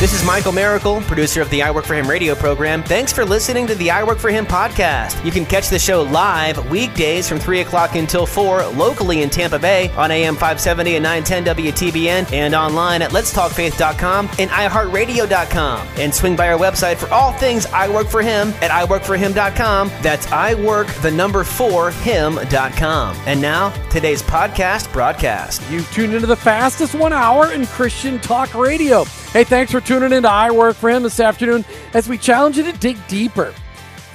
This is Michael Miracle, producer of the I Work for Him radio program. Thanks for listening to the I Work for Him podcast. You can catch the show live weekdays from 3 o'clock until 4 locally in Tampa Bay on AM 570 and 910 WTBN and online at letstalkfaith.com and iHeartRadio.com. And swing by our website for all things I Work for Him at iWorkForHim.com. That's I Work the number 4 Him.com. And now, today's podcast broadcast. You tuned into the fastest one hour in Christian talk radio. Hey, thanks for tuning in to I Work for Him this afternoon as we challenge you to dig deeper.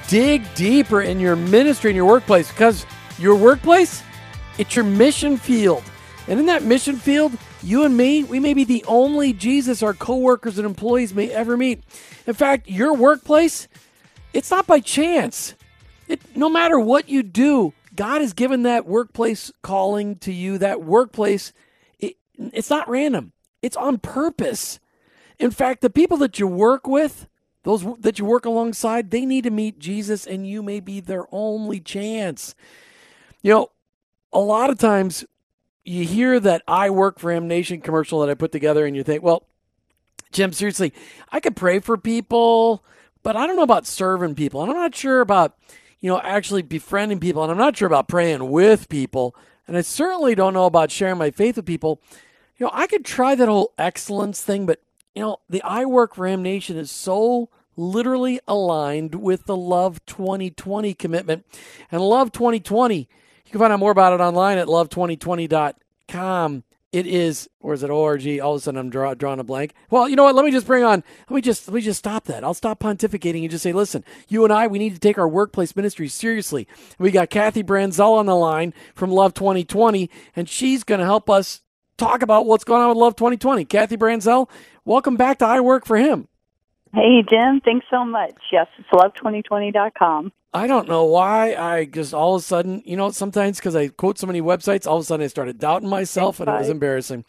Dig deeper in your ministry, in your workplace, because your workplace, it's your mission field. And in that mission field, you and me, we may be the only Jesus our coworkers and employees may ever meet. In fact, your workplace, it's not by chance. It, no matter what you do, God has given that workplace calling to you. That workplace, it, it's not random. It's on purpose. In fact, the people that you work with, those that you work alongside, they need to meet Jesus, and you may be their only chance. You know, a lot of times you hear that I work for Him Nation commercial that I put together, and you think, well, Jim, seriously, I could pray for people, but I don't know about serving people, and I'm not sure about, you know, actually befriending people, and I'm not sure about praying with people, and I certainly don't know about sharing my faith with people. You know, I could try that whole excellence thing, but you know, the I Work Him Nation is so literally aligned with the Love 2020 commitment. And Love 2020, you can find out more about it online at love2020.com. It is, or is it org? All of a sudden, I'm draw, drawing a blank. Well, you know what? Let me just bring on. Let me just let me just stop that. I'll stop pontificating and just say, listen, you and I, we need to take our workplace ministry seriously. We got Kathy Branzell on the line from Love 2020, and she's going to help us talk about what's going on with Love 2020. Kathy Branzell, welcome back to I Work for Him. Hey, Jim, thanks so much. Yes, it's love2020.com. I don't know why I just all of a sudden, you know, sometimes because I quote so many websites, all of a sudden I started doubting myself and it was embarrassing.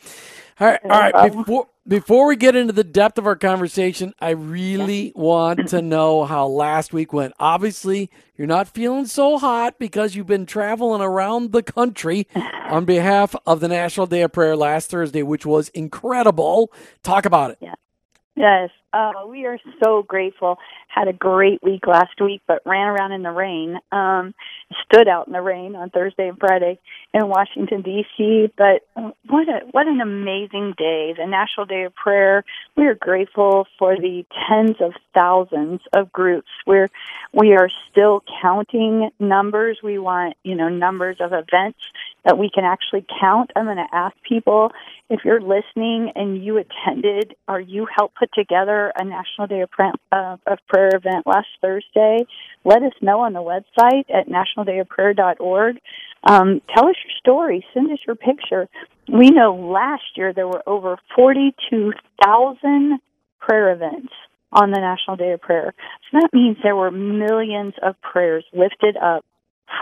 All right, all right. Uh-huh. Before before we get into the depth of our conversation, I really want to know how last week went. Obviously, you're not feeling so hot because you've been traveling around the country on behalf of the National Day of Prayer last Thursday, which was incredible. Talk about it. Yeah. Yes, uh, we are so grateful. Had a great week last week, but ran around in the rain. Um, stood out in the rain on Thursday and Friday in Washington D.C. But what a what an amazing day! The National Day of Prayer. We are grateful for the tens of thousands of groups. We're we are still counting numbers. We want you know numbers of events that we can actually count. I'm going to ask people if you're listening and you attended or you helped put together a National Day of Prayer, uh, of Prayer event last Thursday, let us know on the website at nationaldayofprayer.org. Um, tell us your story. Send us your picture. We know last year there were over 42,000 prayer events on the National Day of Prayer. So that means there were millions of prayers lifted up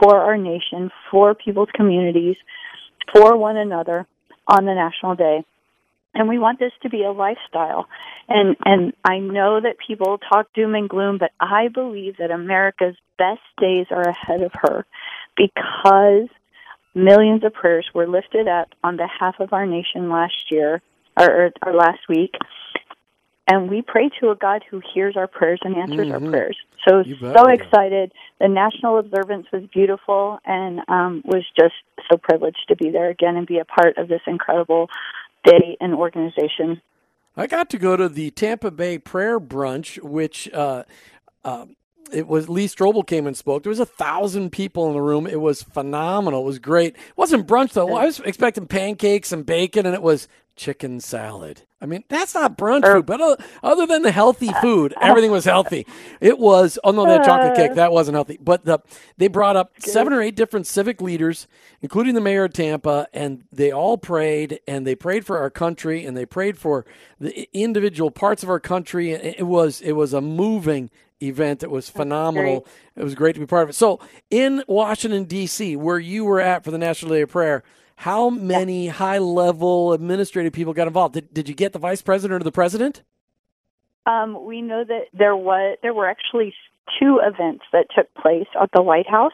for our nation, for people's communities, for one another on the National Day. And we want this to be a lifestyle. And and I know that people talk doom and gloom, but I believe that America's best days are ahead of her because millions of prayers were lifted up on behalf of our nation last year or, or last week and we pray to a God who hears our prayers and answers Mhm. our prayers. So so excited. The national observance was beautiful, and um, was just so privileged to be there again and be a part of this incredible day and organization. I got to go to the Tampa Bay Prayer Brunch, which uh, uh, it was Lee Strobel came and spoke. There was a thousand people in the room. It was phenomenal. It was great. It wasn't brunch though. I was expecting pancakes and bacon, and it was chicken salad. I mean, that's not brunch food, but other, other than the healthy food, everything was healthy. It was. Oh no, that chocolate cake that wasn't healthy. But the, they brought up seven or eight different civic leaders, including the mayor of Tampa, and they all prayed, and they prayed for our country, and they prayed for the individual parts of our country. It was it was a moving event. It was phenomenal. It was great to be part of it. So in Washington D.C., where you were at for the National Day of Prayer. How many high level administrative people got involved? Did, did you get the vice president or the president? Um, we know that there was there were actually two events that took place at the White House.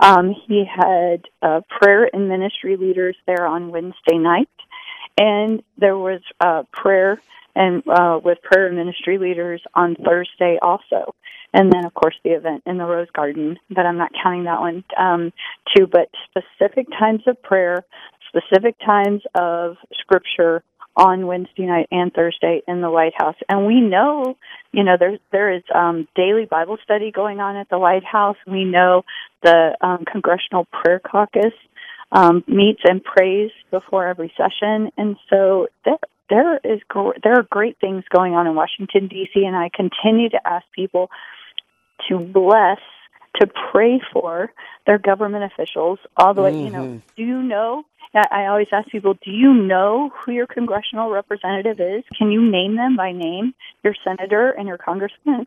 Um, he had uh, prayer and ministry leaders there on Wednesday night, and there was uh, prayer and uh, with prayer and ministry leaders on Thursday also. And then, of course, the event in the Rose Garden, but I'm not counting that one um, too. But specific times of prayer, specific times of scripture on Wednesday night and Thursday in the White House. And we know, you know, there there is um, daily Bible study going on at the White House. We know the um, Congressional Prayer Caucus um, meets and prays before every session, and so there there is there are great things going on in Washington D.C. And I continue to ask people to bless to pray for their government officials all the way mm-hmm. you know mm-hmm. do you know I always ask people, do you know who your congressional representative is? Can you name them by name, your senator and your congressman?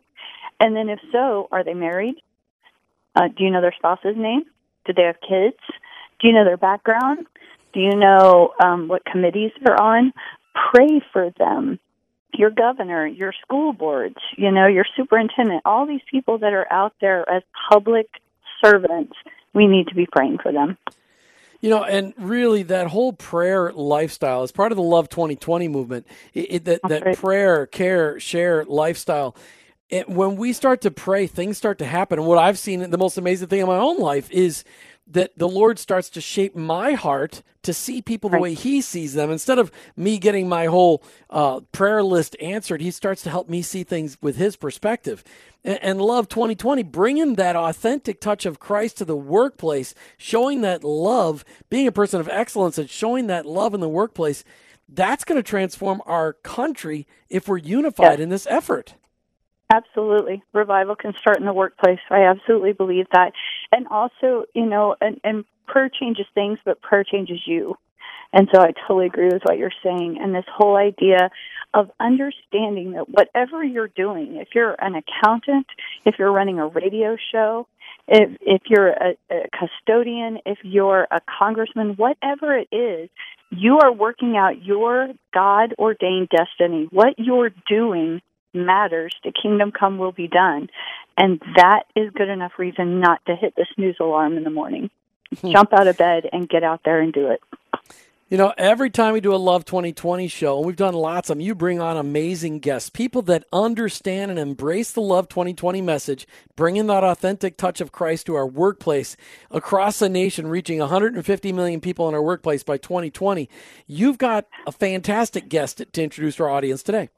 And then if so, are they married? Uh, do you know their spouse's name? Do they have kids? Do you know their background? Do you know um, what committees they're on? Pray for them. Your governor, your school boards, you know, your superintendent, all these people that are out there as public servants, we need to be praying for them. You know, and really, that whole prayer lifestyle is part of the Love 2020 movement. It, it, that that right. prayer, care, share lifestyle. It, when we start to pray, things start to happen. And what I've seen, the most amazing thing in my own life is that the Lord starts to shape my heart to see people the way He sees them. Instead of me getting my whole uh, prayer list answered, He starts to help me see things with His perspective. And, and Love 2020, bringing that authentic touch of Christ to the workplace, showing that love, being a person of excellence, and showing that love in the workplace, that's going to transform our country if we're unified yes. in this effort. Absolutely. Revival can start in the workplace. I absolutely believe that. And also, you know, and, and prayer changes things, but prayer changes you. And so I totally agree with what you're saying. And this whole idea of understanding that whatever you're doing, if you're an accountant, if you're running a radio show, if if you're a, a custodian, if you're a congressman, whatever it is, you are working out your God ordained destiny. What you're doing matters. The kingdom come will be done. And that is good enough reason not to hit the snooze alarm in the morning. Hmm. Jump out of bed and get out there and do it. You know, every time we do a Love 2020 show, and we've done lots of them, you bring on amazing guests, people that understand and embrace the Love 2020 message, bringing that authentic touch of Christ to our workplace across the nation, reaching 150 million people in our workplace by 2020. You've got a fantastic guest to introduce to our audience today.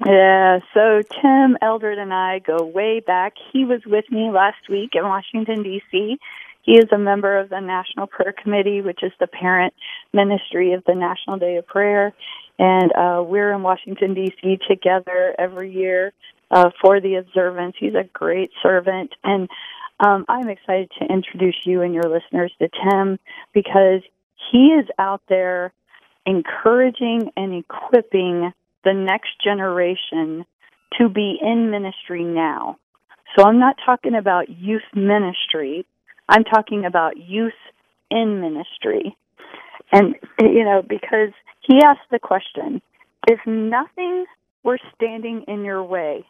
Yeah, so Tim Eldred and I go way back. He was with me last week in Washington, D.C. He is a member of the National Prayer Committee, which is the parent ministry of the National Day of Prayer. And uh, we're in Washington, D.C. together every year uh, for the observance. He's a great servant. And um, I'm excited to introduce you and your listeners to Tim because he is out there encouraging and equipping the next generation to be in ministry now. So I'm not talking about youth ministry. I'm talking about youth in ministry. And, you know, because he asked the question if nothing were standing in your way,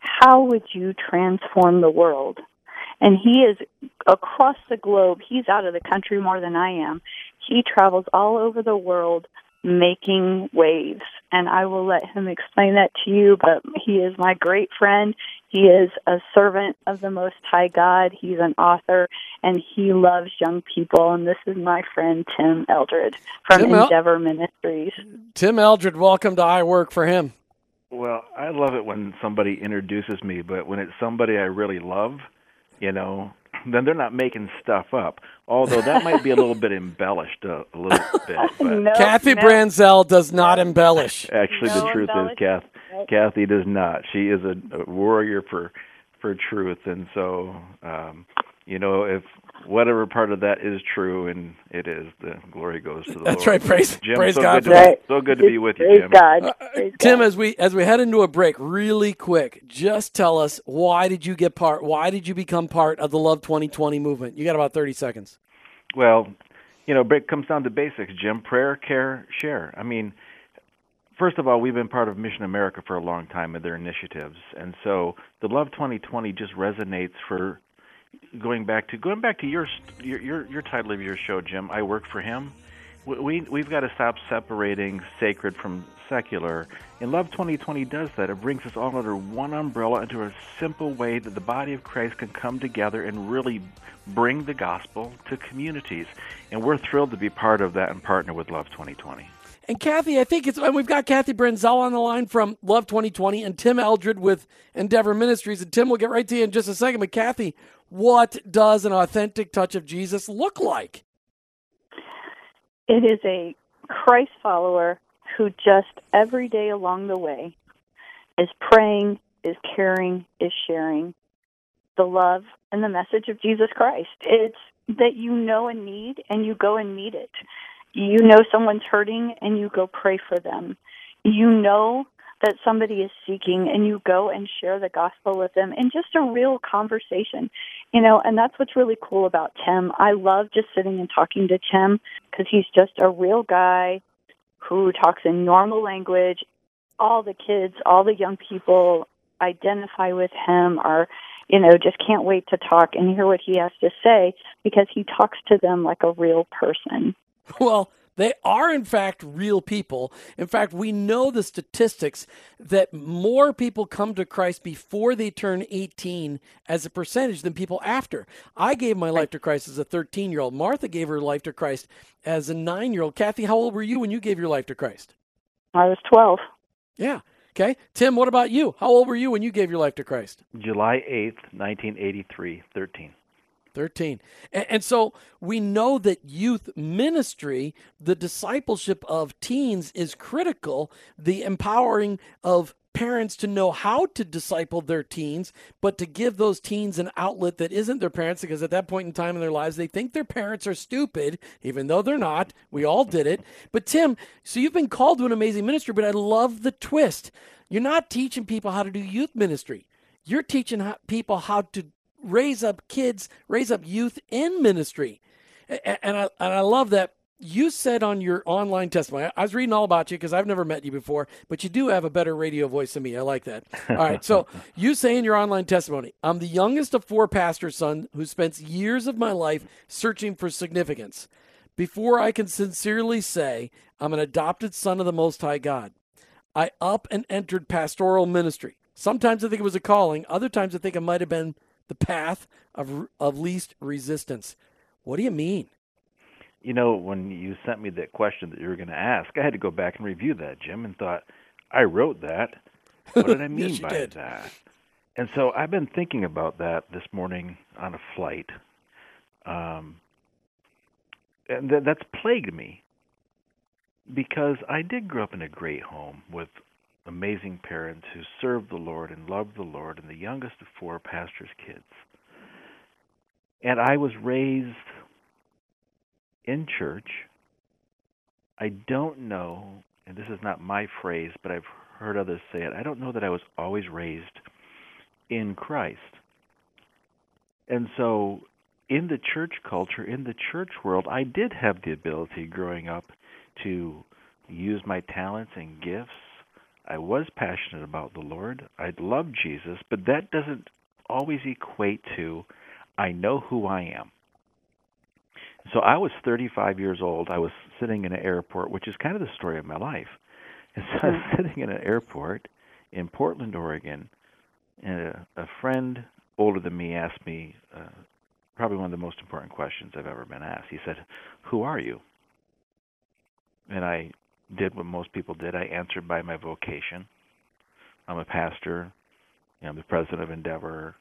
how would you transform the world? And he is across the globe. He's out of the country more than I am. He travels all over the world making waves. And I will let him explain that to you, but he is my great friend. He is a servant of the Most High God. He's an author, and he loves young people. And this is my friend Tim Eldred from Tim Endeavor El- Ministries. Tim Eldred, welcome to I Work for Him. Well, I love it when somebody introduces me, but when it's somebody I really love, you know, then they're not making stuff up. Although that might be a little bit embellished a, a little bit. But Kathy no. Branzell does not embellish. Actually, no the truth is, Kath, nope. Kathy does not. She is a, a warrior for for truth, and so um, you know if whatever part of that is true, and it is. The glory goes to the That's Lord. right. Praise, Jim, praise so God. Good to, so good to be with you, Jim. God. Uh, praise Tim, God. as we as we head into a break, really quick, just tell us why did you get part? Why did you become part of the Love 2020 movement? You got about 30 seconds. Well, you know, it comes down to basics, Jim. Prayer, care, share. I mean. First of all, we've been part of Mission America for a long time and their initiatives, and so the Love 2020 just resonates for going back to going back to your your your, title of your show, Jim. I work for him. We we've got to stop separating sacred from secular. And Love 2020 does that. It brings us all under one umbrella into a simple way that the body of Christ can come together and really bring the gospel to communities. And we're thrilled to be part of that and partner with Love 2020. And Kathy, I think it's, and we've got Kathy Branzell on the line from Love 2020 and Tim Eldred with Endeavor Ministries. And Tim, we'll get right to you in just a second. But Kathy, what does an authentic touch of Jesus look like? It is a Christ follower who just every day along the way is praying, is caring, is sharing the love and the message of Jesus Christ. It's that you know a need and you go and meet it. You know someone's hurting and you go pray for them. You know that somebody is seeking and you go and share the gospel with them in just a real conversation. You know, and that's what's really cool about Tim. I love just sitting and talking to Tim because he's just a real guy who talks in normal language. All the kids, all the young people identify with him are you know, just can't wait to talk and hear what he has to say because he talks to them like a real person. Well, they are, in fact, real people. In fact, we know the statistics that more people come to Christ before they turn 18 as a percentage than people after. I gave my life to Christ as a 13 year old. Martha gave her life to Christ as a nine year old. Kathy, how old were you when you gave your life to Christ? I was 12. Yeah. Okay. Tim, what about you? How old were you when you gave your life to Christ? July 8th, 1983, 13. 13. And, and, so we know that youth ministry, the discipleship of teens, is critical. The empowering of parents to know how to disciple their teens, but to give those teens an outlet that isn't their parents, because at that point in time in their lives, they think their parents are stupid, even though they're not. We all did it. But Tim, so you've been called to an amazing ministry, but I love the twist. You're not teaching people how to do youth ministry. You're teaching people how to raise up kids, raise up youth in ministry. And I, and I love that you said on your online testimony, I was reading all about you because I've never met you before, but you do have a better radio voice than me. I like that. All right. So you say in your online testimony, I'm the youngest of four pastor sons who spent years of my life searching for significance. Before I can sincerely say I'm an adopted son of the Most High God, I up and entered pastoral ministry. Sometimes I think it was a calling, other times I think it might have been the path of, of least resistance. What do you mean? You know, when you sent me that question that you were going to ask, I had to go back and review that, Jim, and thought, I wrote that. What did I mean yes, by did. that? And so I've been thinking about that this morning on a flight. Um, and th- that's plagued me because I did grow up in a great home with amazing parents who served the Lord and loved the Lord, and the youngest of four pastors' kids. And I was raised in church. I don't know, and this is not my phrase, but I've heard others say it. I don't know that I was always raised in Christ. And so, in the church culture, in the church world, I did have the ability growing up to use my talents and gifts. I was passionate about the Lord. I loved Jesus, but that doesn't always equate to I know who I am. So I was 35 years old. I was sitting in an airport, which is kind of the story of my life. And so I was sitting in an airport in Portland, Oregon, and a, a friend older than me asked me uh, probably one of the most important questions I've ever been asked. He said, "Who are you?" And I did what most people did. I answered by my vocation. I'm a pastor. You know, I'm the president of Endeavor.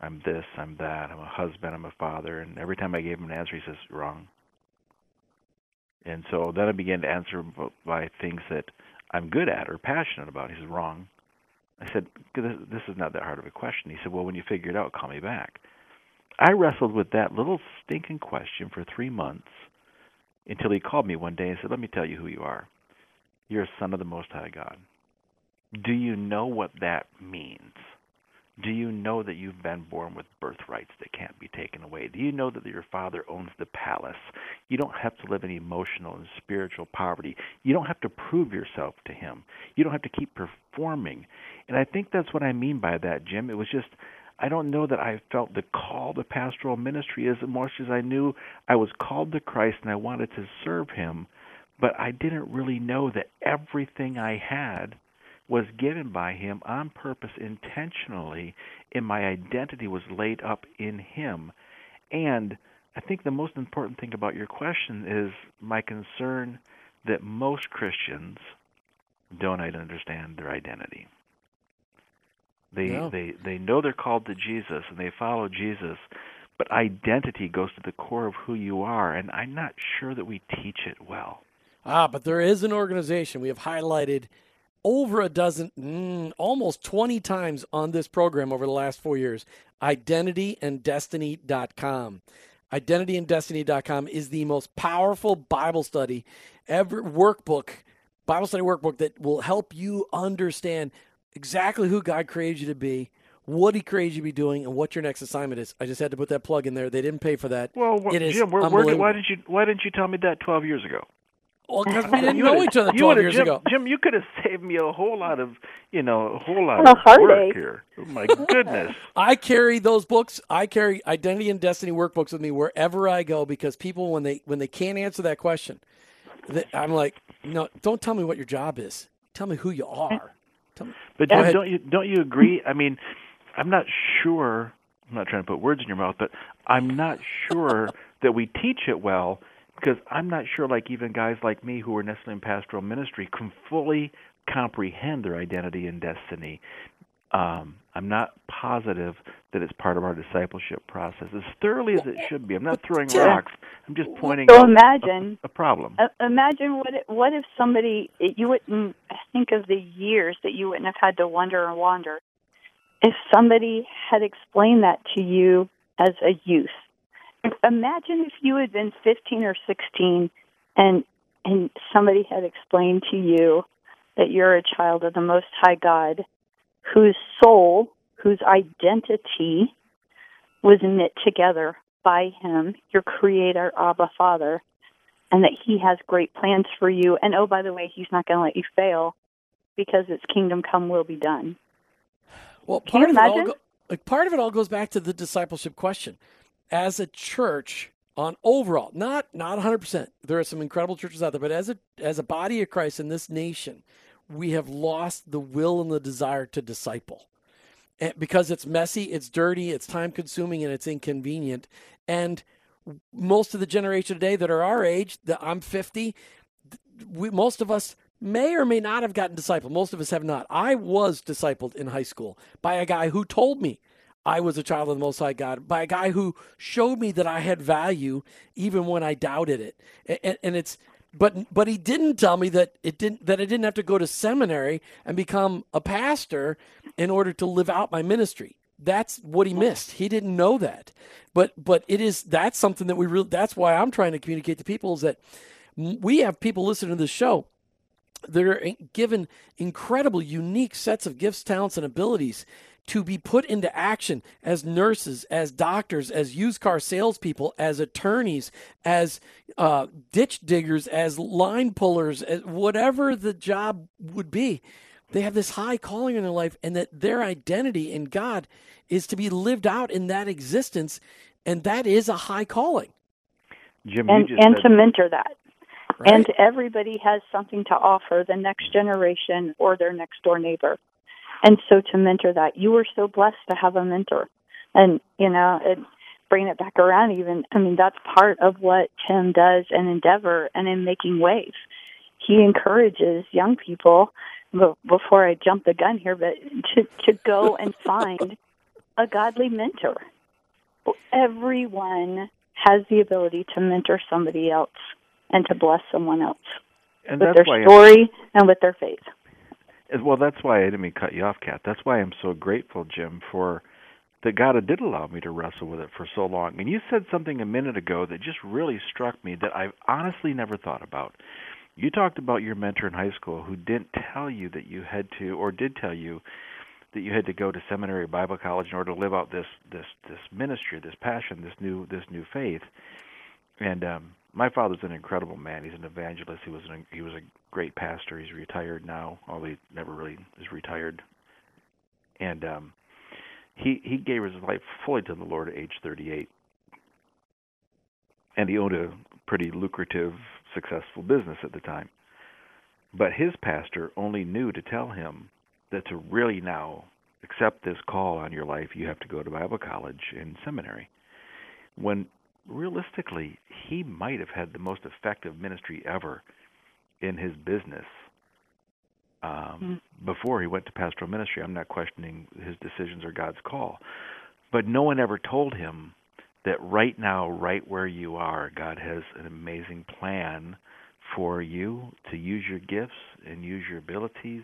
I'm this, I'm that, I'm a husband, I'm a father. And every time I gave him an answer, he says, wrong. And so then I began to answer by things that I'm good at or passionate about. He says, wrong. I said, this is not that hard of a question. He said, well, when you figure it out, call me back. I wrestled with that little stinking question for three months until he called me one day and said, let me tell you who you are. You're a son of the Most High God. Do you know what that means? Do you know that you've been born with birthrights that can't be taken away? Do you know that your father owns the palace? You don't have to live in emotional and spiritual poverty. You don't have to prove yourself to him. You don't have to keep performing. And I think that's what I mean by that, Jim. It was just I don't know that I felt the call to pastoral ministry as much as I knew I was called to Christ and I wanted to serve him but I didn't really know that everything I had was given by him on purpose intentionally and my identity was laid up in him and I think the most important thing about your question is my concern that most Christians don't understand their identity. They No. they they know they're called to Jesus and they follow Jesus, but identity goes to the core of who you are, and I'm not sure that we teach it well. Ah, but there is an organization we have highlighted over a dozen, mm, almost 20 times on this program over the last four years identityanddestiny.com. Identityanddestiny.com is the most powerful Bible study ever, workbook, Bible study workbook that will help you understand exactly who God created you to be, what He created you to be doing, and what your next assignment is. I just had to put that plug in there. They didn't pay for that. Well, wh- It is Jim, where, where, why did you why didn't you tell me that 12 years ago? Well, because we didn't You know each other you 12 years Jim, ago. Jim, you could have saved me a whole lot of, you know, a whole lot A of work heartache. here. Oh my goodness. I carry those books. I carry Identity and Destiny workbooks with me wherever I go because people, when they when they can't answer that question, they, I'm like, no, don't tell me what your job is. Tell me who you are. Tell me. But Jim, don't you don't you agree? I mean, I'm not sure. I'm not trying to put words in your mouth, but I'm not sure that we teach it well because I'm not sure, like even guys like me who are necessarily in pastoral ministry can fully comprehend their identity and destiny. Um, I'm not positive that it's part of our discipleship process as thoroughly as it should be. I'm not throwing rocks. I'm just pointing So out imagine a problem. Uh, imagine what it, what if somebody you wouldn't think of the years that you wouldn't have had to wonder and wander if somebody had explained that to you as a youth. Imagine if you had been 15 or 16 and and somebody had explained to you that you're a child of the most high God whose soul, whose identity was knit together by him, your creator, Abba Father, and that he has great plans for you. And oh, by the way, he's not going to let you fail because it's kingdom come will be done. Well, part of it all go, like part of it all goes back to the discipleship question. As a church, on overall, not not 100. percent There are some incredible churches out there, but as a as a body of Christ in this nation, we have lost the will and the desire to disciple. And because it's messy, it's dirty, it's time consuming, and it's inconvenient. And most of the generation today that are our age, that I'm 50, we, most of us may or may not have gotten discipled. Most of us have not. I was discipled in high school by a guy who told me I was a child of the Most High God, by a guy who showed me that I had value even when I doubted it. And, and it's but but he didn't tell me that it didn't that I didn't have to go to seminary and become a pastor in order to live out my ministry. That's what he missed. He didn't know that. But but it is that's something that we really that's why I'm trying to communicate to people is that we have people listening to this show that are given incredible, unique sets of gifts, talents, and abilities to be put into action as nurses, as doctors, as used car salespeople, as attorneys, as uh, ditch diggers, as line pullers, as whatever the job would be. They have this high calling in their life, and that their identity in God is to be lived out in that existence, and that is a high calling. Jim, And you just and said, to mentor that. Right? And everybody has something to offer the next generation or their next door neighbor. And so to mentor that, you were so blessed to have a mentor. And, you know, and bringing it back around even, I mean, that's part of what Tim does and Endeavor and in Making Waves. He encourages young people, before I jump the gun here, but to, to go and find a godly mentor. Everyone has the ability to mentor somebody else and to bless someone else and with their story and with their faith. Well, that's why I didn't mean cut you off, Kat. That's why I'm so grateful, Jim, for that God did allow me to wrestle with it for so long. And you said something a minute ago that just really struck me that I've honestly never thought about. You talked about your mentor in high school who didn't tell you that you had to, or did tell you that you had to go to seminary or Bible college in order to live out this this this ministry, this passion, this new this new faith. And um my father's an incredible man. He's an evangelist. He was an, he was a great pastor. He's retired now, although he never really is retired. And um he he gave his life fully to the Lord at age 38. And he owned a pretty lucrative successful business at the time. But his pastor only knew to tell him that to really now accept this call on your life, you have to go to Bible college and seminary. When realistically, he might have had the most effective ministry ever in his business um, mm. before he went to pastoral ministry. I'm not questioning his decisions or God's call, but no one ever told him that right now, right where you are, God has an amazing plan for you to use your gifts and use your abilities.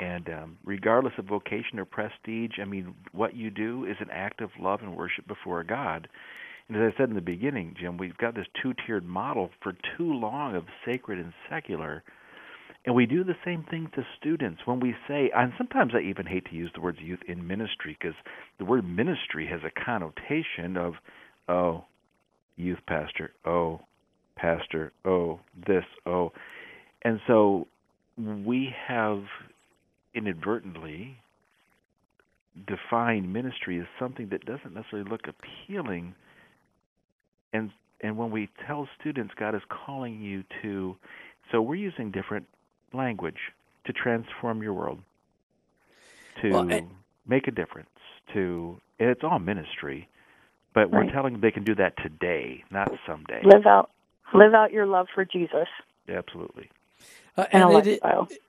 And um, regardless of vocation or prestige, I mean, what you do is an act of love and worship before God. And as I said in the beginning, Jim, we've got this two tiered model for too long of sacred and secular. And we do the same thing to students when we say, and sometimes I even hate to use the words youth in ministry because the word ministry has a connotation of, oh, youth pastor, oh, pastor, oh, this, oh. And so we have inadvertently defined ministry as something that doesn't necessarily look appealing. And and when we tell students God is calling you to so we're using different language to transform your world, to well, I, make a difference, to it's all ministry, but right. we're telling them they can do that today, not someday. Live out live out your love for Jesus. Absolutely. Uh, and, and it,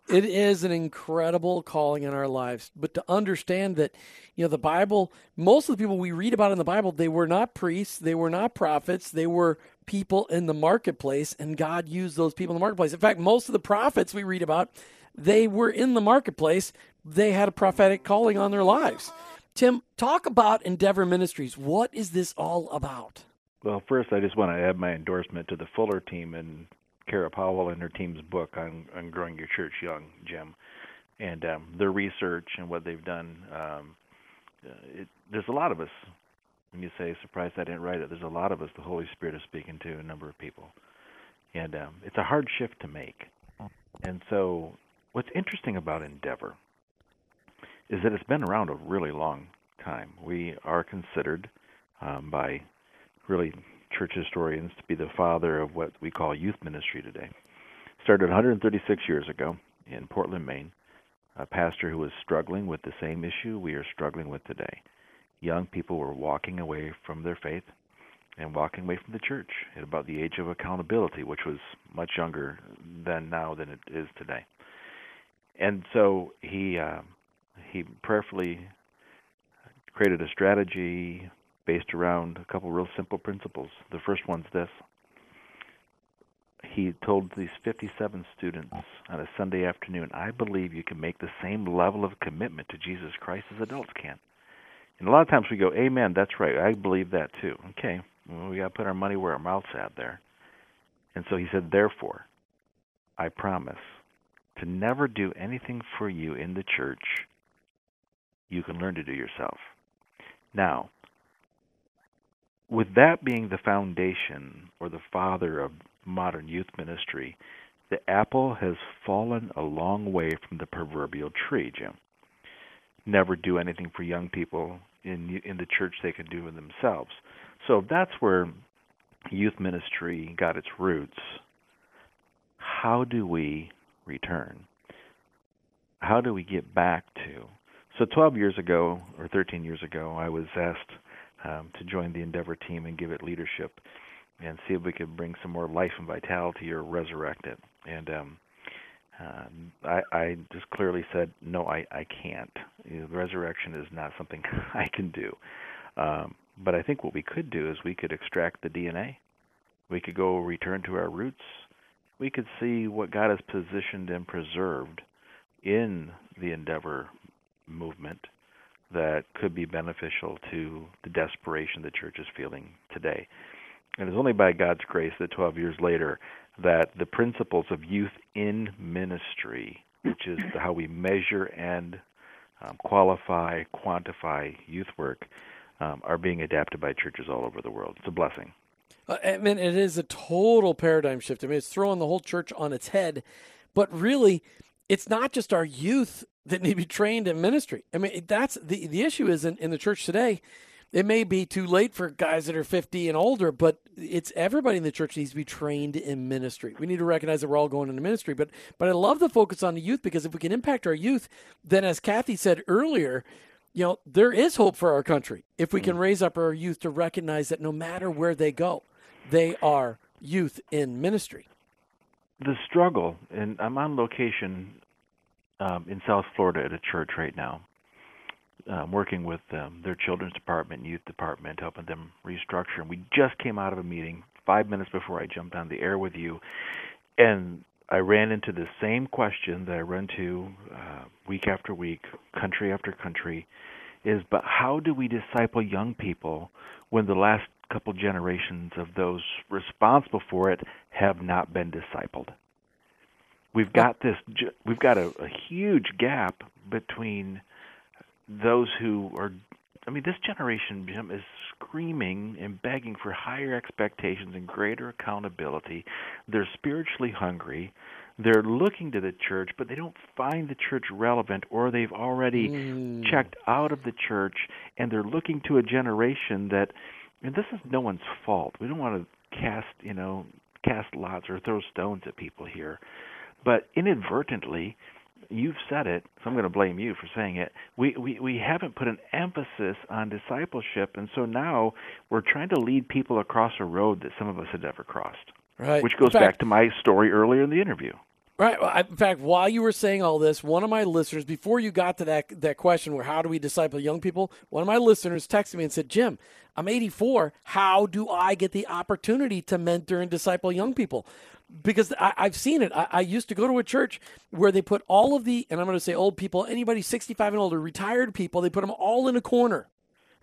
it is an incredible calling in our lives. But to understand that, you know, the Bible, most of the people we read about in the Bible, they were not priests, they were not prophets, they were people in the marketplace, and God used those people in the marketplace. In fact, most of the prophets we read about, they were in the marketplace, they had a prophetic calling on their lives. Tim, talk about Endeavor Ministries. What is this all about? Well, first, I just want to add my endorsement to the Fuller team and Kara Powell and her team's book on, on growing your church young, Jim, and um, their research and what they've done. Um, uh, it, there's a lot of us. When you say surprised I didn't write it, there's a lot of us. The Holy Spirit is speaking to a number of people, and um, it's a hard shift to make. And so, what's interesting about Endeavor is that it's been around a really long time. We are considered um, by really church historians to be the father of what we call youth ministry today. Started 136 years ago in Portland, Maine. A pastor who was struggling with the same issue we are struggling with today. Young people were walking away from their faith and walking away from the church at about the age of accountability, which was much younger than now than it is today. And so he uh, he prayerfully created a strategy, based around a couple real simple principles. The first one's this. He told these 57 students on a Sunday afternoon, I believe you can make the same level of commitment to Jesus Christ as adults can. And a lot of times we go, Amen, that's right. I believe that too. Okay, well, we got to put our money where our mouth's at there. And so he said, Therefore, I promise to never do anything for you in the church you can learn to do yourself. Now, with that being the foundation or the father of modern youth ministry, the apple has fallen a long way from the proverbial tree, Jim. Never do anything for young people in in the church they can do in themselves. So that's where youth ministry got its roots. How do we return? How do we get back to? So 12 years ago or 13 years ago, I was asked um, to join the Endeavor team and give it leadership and see if we could bring some more life and vitality or resurrect it. And um, uh, I, I just clearly said, no, I, I can't. You know, resurrection is not something I can do. Um, but I think what we could do is we could extract the DNA. We could go return to our roots. We could see what God has positioned and preserved in the Endeavor movement that could be beneficial to the desperation the church is feeling today. And it's only by God's grace that 12 years later that the principles of youth in ministry, which is how we measure and um, qualify, quantify youth work, um, are being adapted by churches all over the world. It's a blessing. Uh, I mean, it is a total paradigm shift. I mean, it's throwing the whole church on its head. But really, it's not just our youth that need to be trained in ministry. I mean, that's the the issue is in, in the church today. it may be too late for guys that are 50 and older, but it's everybody in the church needs to be trained in ministry. We need to recognize that we're all going into ministry, but but I love the focus on the youth because if we can impact our youth, then as Kathy said earlier, you know, there is hope for our country if we can mm. raise up our youth to recognize that no matter where they go, they are youth in ministry. The struggle, and I'm on location um, in South Florida at a church right now um, working with um, their children's department youth department, helping them restructure. And we just came out of a meeting five minutes before I jumped on the air with you, and I ran into the same question that I run to uh, week after week, country after country, is but how do we disciple young people when the last couple generations of those responsible for it have not been discipled? We've got this. We've got a, a huge gap between those who are I mean, this generation Jim, is screaming and begging for higher expectations and greater accountability. They're spiritually hungry. They're looking to the church, but they don't find the church relevant, or they've already mm. checked out of the church, and they're looking to a generation that, and this is no one's fault. We don't want to cast, you know, cast lots or throw stones at people here, but inadvertently, you've said it, so I'm going to blame you for saying it. We, we we haven't put an emphasis on discipleship, and so now we're trying to lead people across a road that some of us had never crossed. Right. Which goes fact, back to my story earlier in the interview. Right. In fact, while you were saying all this, one of my listeners, before you got to that that question, where how do we disciple young people? One of my listeners texted me and said, "Jim, I'm 84. How do I get the opportunity to mentor and disciple young people?" Because I, have seen it. I, I, used to go to a church where they put all of the, and I'm going to say old people, anybody 65 and older, retired people, they put them all in a corner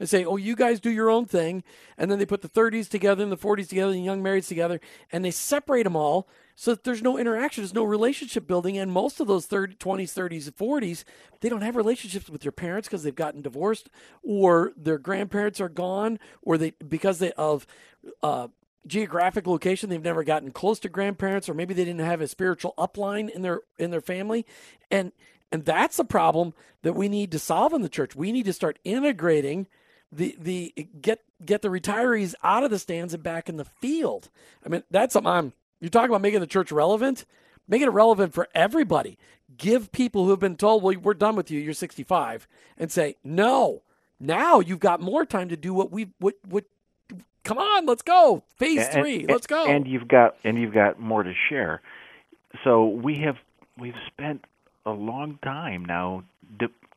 and say, oh, you guys do your own thing. And then they put the 30s together and the 40s together and young marrieds together, and they separate them all so that there's no interaction, there's no relationship building. And most of those 30, 20s, 30s, 40s, they don't have relationships with their parents because they've gotten divorced or their grandparents are gone or they, because they, of, uh, geographic location they've never gotten close to grandparents or maybe they didn't have a spiritual upline in their in their family. And and that's a problem that we need to solve in the church. We need to start integrating the the get get the retirees out of the stands and back in the field. I mean that's something i'm you're talking about making the church relevant make it relevant for everybody. Give people who have been told well we're done with you you're 65 and say no now you've got more time to do what we what what come on, let's go. Phase and, three, let's go. And you've got and you've got more to share. So we have we've spent a long time now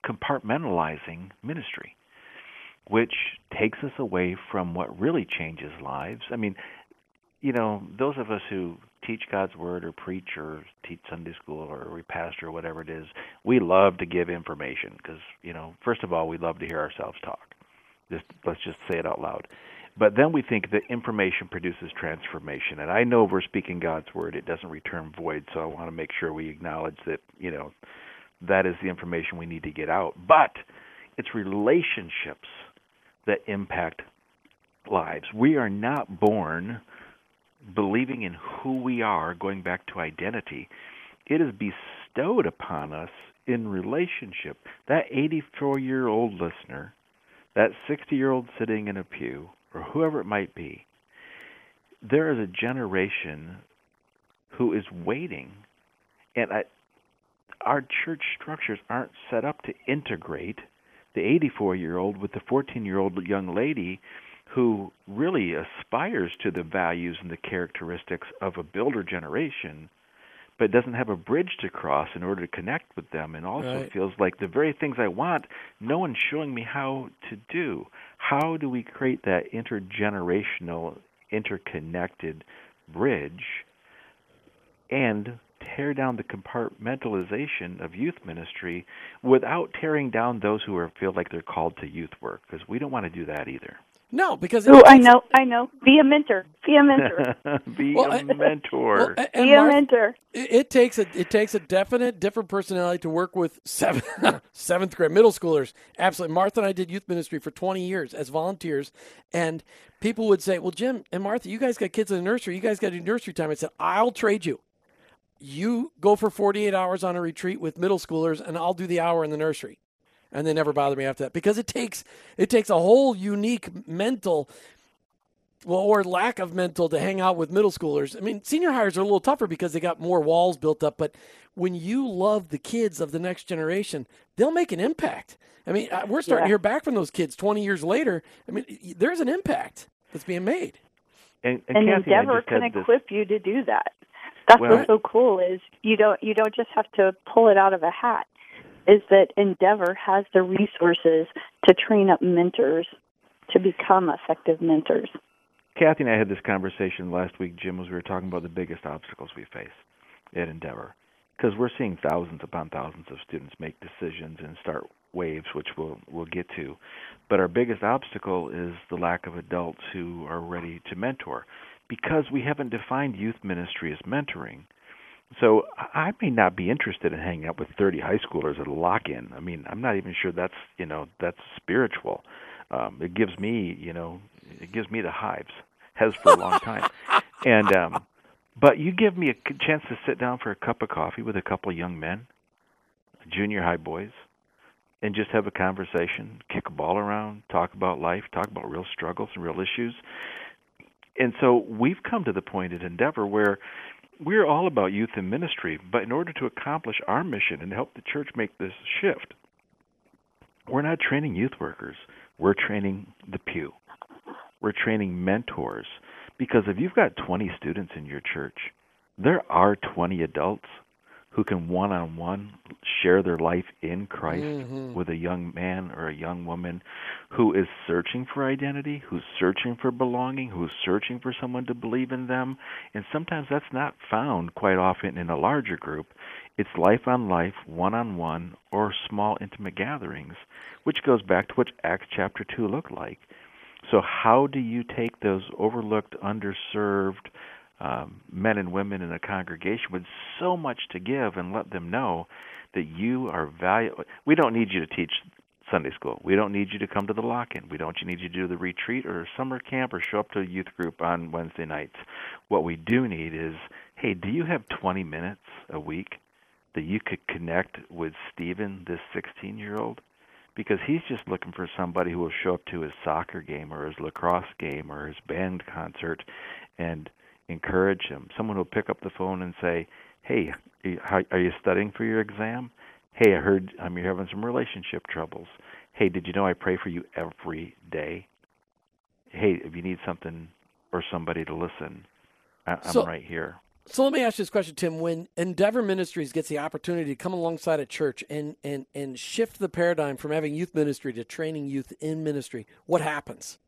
compartmentalizing ministry, which takes us away from what really changes lives. I mean, you know, those of us who teach God's word or preach or teach Sunday school or we pastor or whatever it is, we love to give information because, you know, first of all, we love to hear ourselves talk. Just let's just say it out loud. But then we think that information produces transformation. And I know we're speaking God's word, it doesn't return void. So I want to make sure we acknowledge that, you know, that is the information we need to get out. But it's relationships that impact lives. We are not born believing in who we are, going back to identity. It is bestowed upon us in relationship. That 84 year old listener, that 60 year old sitting in a pew, or whoever it might be, there is a generation who is waiting, and I, our church structures aren't set up to integrate the 84 year old with the 14 year old young lady who really aspires to the values and the characteristics of a builder generation but doesn't have a bridge to cross in order to connect with them and also right. feels like the very things I want, no one's showing me how to do. How do we create that intergenerational, interconnected bridge and tear down the compartmentalization of youth ministry without tearing down those who are, feel like they're called to youth work? Because we don't want to do that either. No, because oh, I know, I know. Be a mentor. Be a mentor. Be well, a mentor. Well, Be a mentor. It, it, takes a it takes a definite different personality to work with seventh seventh grade middle schoolers. Absolutely, Martha and I did youth ministry for twenty years as volunteers, and people would say, "Well, Jim and Martha, you guys got kids in the nursery. You guys got to do nursery time." I said, "I'll trade you. You go for forty eight hours on a retreat with middle schoolers, and I'll do the hour in the nursery." And they never bother me after that because it takes it takes a whole unique mental well, or lack of mental to hang out with middle schoolers. I mean, senior hires are a little tougher because they got more walls built up. But when you love the kids of the next generation, they'll make an impact. I mean, uh, we're starting yeah. to hear back from those kids 20 years later. I mean, there's an impact that's being made. And, and, and Kathy, Endeavor can equip this. you to do that. That's well, what's so cool is you don't you don't just have to pull it out of a hat. Is that Endeavor has the resources to train up mentors to become effective mentors. Kathy and I had this conversation last week, Jim, as we were talking about the biggest obstacles we face at Endeavor. Because we're seeing thousands upon thousands of students make decisions and start waves, which we'll we'll get to. But our biggest obstacle is the lack of adults who are ready to mentor, because we haven't defined youth ministry as mentoring. So I may not be interested in hanging out with 30 high schoolers at a lock-in. I mean, I'm not even sure that's you know that's spiritual. Um, it gives me you know it gives me the hives, has for a long time. and um, but you give me a chance to sit down for a cup of coffee with a couple of young men, junior high boys, and just have a conversation, kick a ball around, talk about life, talk about real struggles and real issues. And so we've come to the point at Endeavor where we're all about youth and ministry, but in order to accomplish our mission and help the church make this shift, we're not training youth workers. We're training the pew. We're training mentors because if you've got 20 students in your church, there are 20 adults who can one on one share their life in Christ mm-hmm. with a young man or a young woman who is searching for identity, who's searching for belonging, who's searching for someone to believe in them. And sometimes that's not found quite often in a larger group. It's life on life, one on one, or small intimate gatherings, which goes back to what Acts chapter 2 looked like. So, how do you take those overlooked, underserved um, men and women in a congregation with so much to give and let them know that you are valuable? We don't need you to teach Sunday school. We don't need you to come to the lock-in. We don't need you to do the retreat or summer camp or show up to a youth group on Wednesday nights. What we do need is, hey, do you have 20 minutes a week that you could connect with Stephen, this 16-year-old? because he's just looking for somebody who will show up to his soccer game or his lacrosse game or his band concert and encourage him. Someone who'll pick up the phone and say, "Hey, are you studying for your exam? Hey, I heard um, you're having some relationship troubles. Hey, did you know I pray for you every day? Hey, if you need something or somebody to listen, I- I'm so, right here." So let me ask you this question, Tim. When Endeavor Ministries gets the opportunity to come alongside a church and, and, and shift the paradigm from having youth ministry to training youth in ministry, what happens?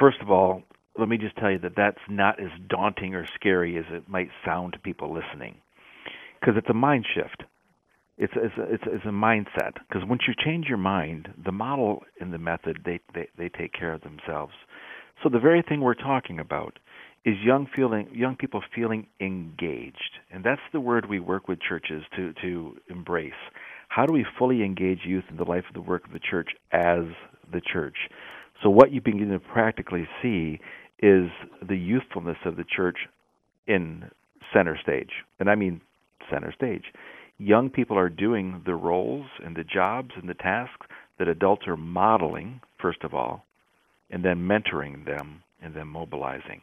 First of all, let me just tell you that that's not as daunting or scary as it might sound to people listening, because it's a mind shift. It's it's a, it's, it's a mindset. Because once you change your mind, the model and the method they, they they take care of themselves. So the very thing we're talking about is young feeling young people feeling engaged and that's the word we work with churches to to embrace how do we fully engage youth in the life of the work of the church as the church so what you begin to practically see is the youthfulness of the church in center stage and i mean center stage young people are doing the roles and the jobs and the tasks that adults are modeling first of all and then mentoring them and then mobilizing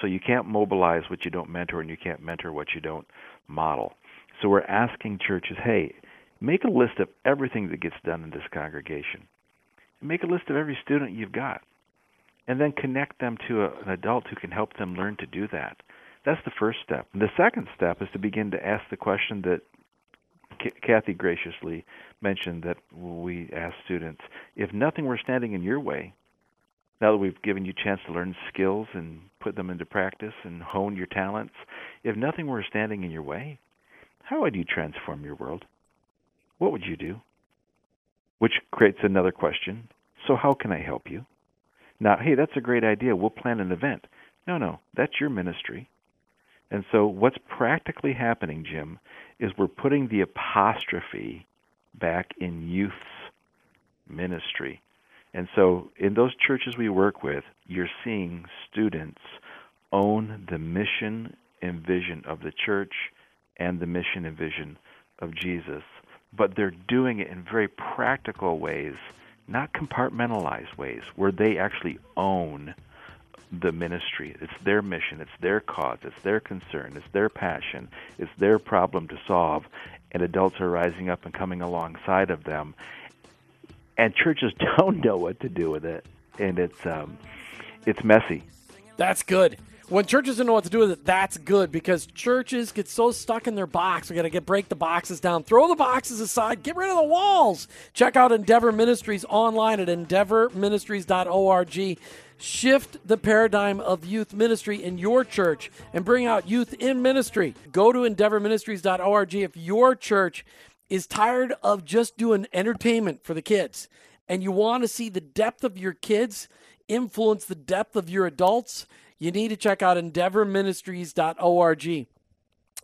so you can't mobilize what you don't mentor, and you can't mentor what you don't model. So we're asking churches, hey, make a list of everything that gets done in this congregation. Make a list of every student you've got. And then connect them to a, an adult who can help them learn to do that. That's the first step. The second step is to begin to ask the question that Kathy graciously mentioned that we ask students if nothing were standing in your way, now that we've given you a chance to learn skills and put them into practice and hone your talents, if nothing were standing in your way, how would you transform your world? What would you do? Which creates another question. So, how can I help you? Now, hey, that's a great idea. We'll plan an event. No, no, that's your ministry. And so, what's practically happening, Jim, is we're putting the apostrophe back in youth's ministry. And so, in those churches we work with, you're seeing students own the mission and vision of the church and the mission and vision of Jesus. but they're doing it in very practical ways, not compartmentalized ways, where they actually own the ministry. It's their mission, it's their cause, it's their concern, it's their passion, it's their problem to solve, and adults are rising up and coming alongside of them. And churches don't know what to do with it, and it's um, it's messy. That's good. When churches don't know what to do with it, that's good because churches get so stuck in their box. We got to get break the boxes down, throw the boxes aside, get rid of the walls. Check out Endeavor Ministries online at endeavorministries.org. Shift the paradigm of youth ministry in your church and bring out youth in ministry. Go to endeavorministries.org if your church is tired of just doing entertainment for the kids and you want to see the depth of your kids influence the depth of your adults you need to check out endeavorministries.org.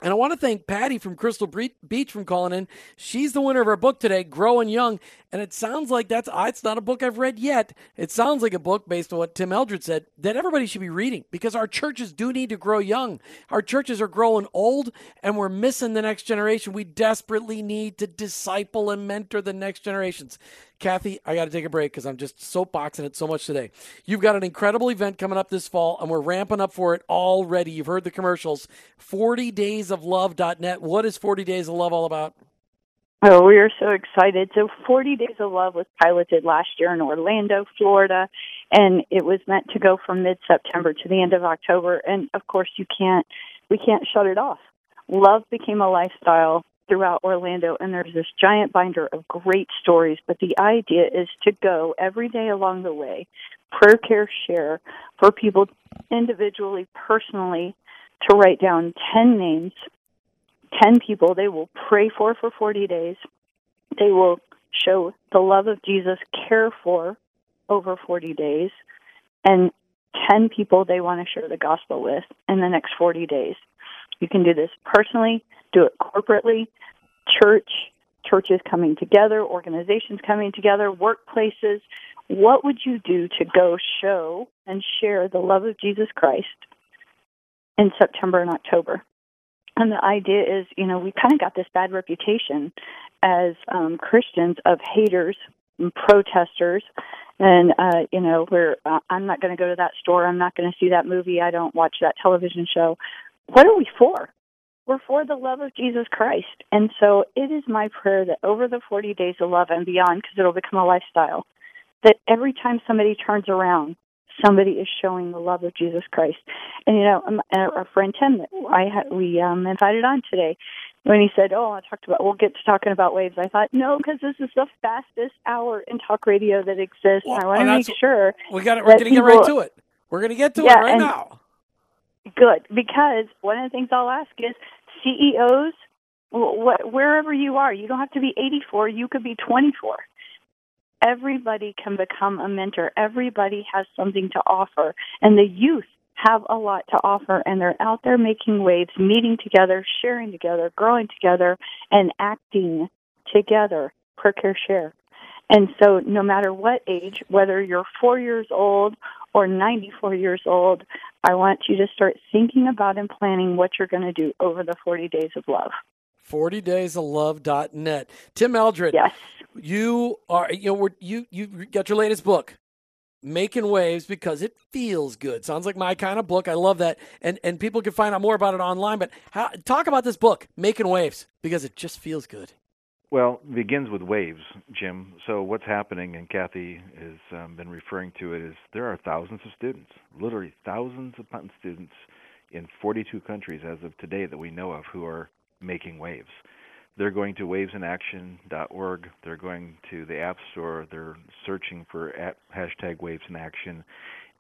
And I want to thank Patty from Crystal Beach from calling in. She's the winner of our book today, Growing Young. And it sounds like that's it's not a book I've read yet. It sounds like a book based on what Tim Eldred said that everybody should be reading because our churches do need to grow young. Our churches are growing old and we're missing the next generation. We desperately need to disciple and mentor the next generations. Kathy, I got to take a break because I'm just soapboxing it so much today. You've got an incredible event coming up this fall, and we're ramping up for it already. You've heard the commercials. 40daysoflove.net. What is 40 Days of Love all about? Oh, we are so excited. So 40 Days of Love was piloted last year in Orlando, Florida, and it was meant to go from mid-September to the end of October. And of course, you can't we can't shut it off. Love became a lifestyle throughout Orlando, and there's this giant binder of great stories. But the idea is to go every day along the way, prayer care share for people individually, personally, to write down 10 names, 10 people they will pray for for 40 days. They will show the love of Jesus, care for over 40 days, and 10 people they want to share the gospel with in the next 40 days. You can do this personally, do it corporately, church, churches coming together, organizations coming together, workplaces. What would you do to go show and share the love of Jesus Christ in September and October? And the idea is, you know, we kind of got this bad reputation as um, Christians of haters and protesters. And, uh, you know, we're, uh, I'm not going to go to that store. I'm not going to see that movie. I don't watch that television show. What are we for? We're for the love of Jesus Christ. And so it is my prayer that over the 40 days of love and beyond, because it'll become a lifestyle, that every time somebody turns around, somebody is showing the love of Jesus Christ. And you know, um, our friend Tim that I had, we um, invited on today, when he said, "Oh, I talked about we'll get to talking about waves," I thought, "No, because this is the fastest hour in talk radio that exists. Well, I want to make sure we got it. We're going to get right to it. We're going to get to yeah, it right now. Good, because one of the things I'll ask is CEOs, wh- wherever you are, you don't have to be 84, you could be 24. Everybody can become a mentor. Everybody has something to offer. And the youth have a lot to offer, and they're out there making waves, meeting together, sharing together, growing together, and acting together. Prayer Share. And so, no matter what age, whether you're four years old or 94 years old, I want you to start thinking about and planning what you're going to do over the 40 days of love. 40daysoflove.net. Tim Eldred. Yes. You are you know you you got your latest book making waves because it feels good. Sounds like my kind of book. I love that. And and people can find out more about it online, but how, talk about this book, Making Waves, because it just feels good. Well, it begins with waves, Jim. So what's happening, and Kathy has um, been referring to it, is there are thousands of students, literally thousands of students in 42 countries as of today that we know of who are making waves. They're going to wavesinaction.org. They're going to the App Store. They're searching for hashtag Waves in Action,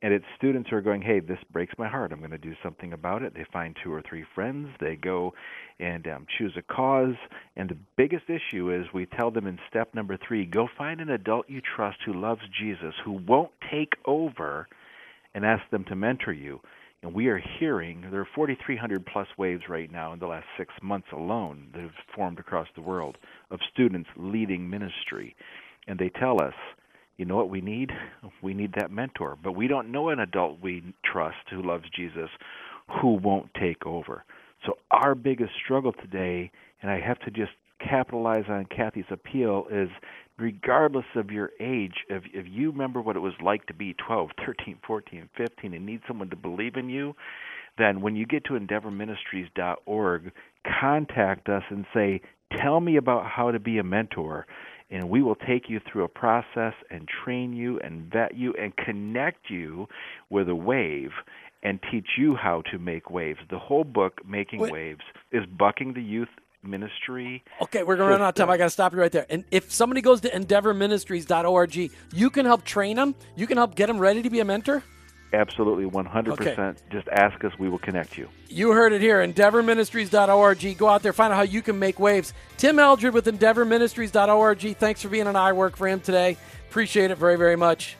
and it's students who are going, hey, this breaks my heart. I'm going to do something about it. They find two or three friends. They go and um, choose a cause. And the biggest issue is we tell them in step number three go find an adult you trust who loves Jesus, who won't take over, and ask them to mentor you. And we are hearing there are 4,300 plus waves right now in the last six months alone that have formed across the world of students leading ministry. And they tell us, you know what we need? We need that mentor. But we don't know an adult we trust who loves Jesus who won't take over. So our biggest struggle today, and I have to just capitalize on Kathy's appeal is regardless of your age, if, if you remember what it was like to be 12, 13, 14, 15 and need someone to believe in you, then when you get to endeavorministries.org, contact us and say, Tell me about how to be a mentor. And we will take you through a process and train you and vet you and connect you with a wave and teach you how to make waves. The whole book, Making Wait. Waves, is bucking the youth ministry. Okay, we're going to run out of time. I got to stop you right there. And if somebody goes to endeavorministries.org, you can help train them. You can help get them ready to be a mentor. Absolutely, 100%. Just ask us, we will connect you. You heard it here, endeavorministries.org. Go out there, find out how you can make waves. Tim Eldred with endeavorministries.org. Thanks for being on I Work for him today. Appreciate it very, very much.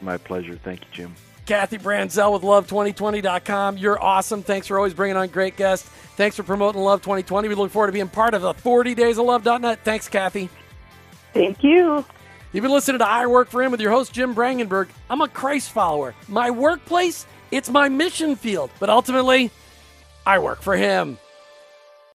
My pleasure. Thank you, Jim. Kathy Branzell with Love2020.com. You're awesome. Thanks for always bringing on great guests. Thanks for promoting Love 2020. We look forward to being part of the 40 Days of Love.net. Thanks, Kathy. Thank you. You've been listening to I Work for Him with your host, Jim Brangenberg. I'm a Christ follower. My workplace, it's my mission field, but ultimately, I work for Him.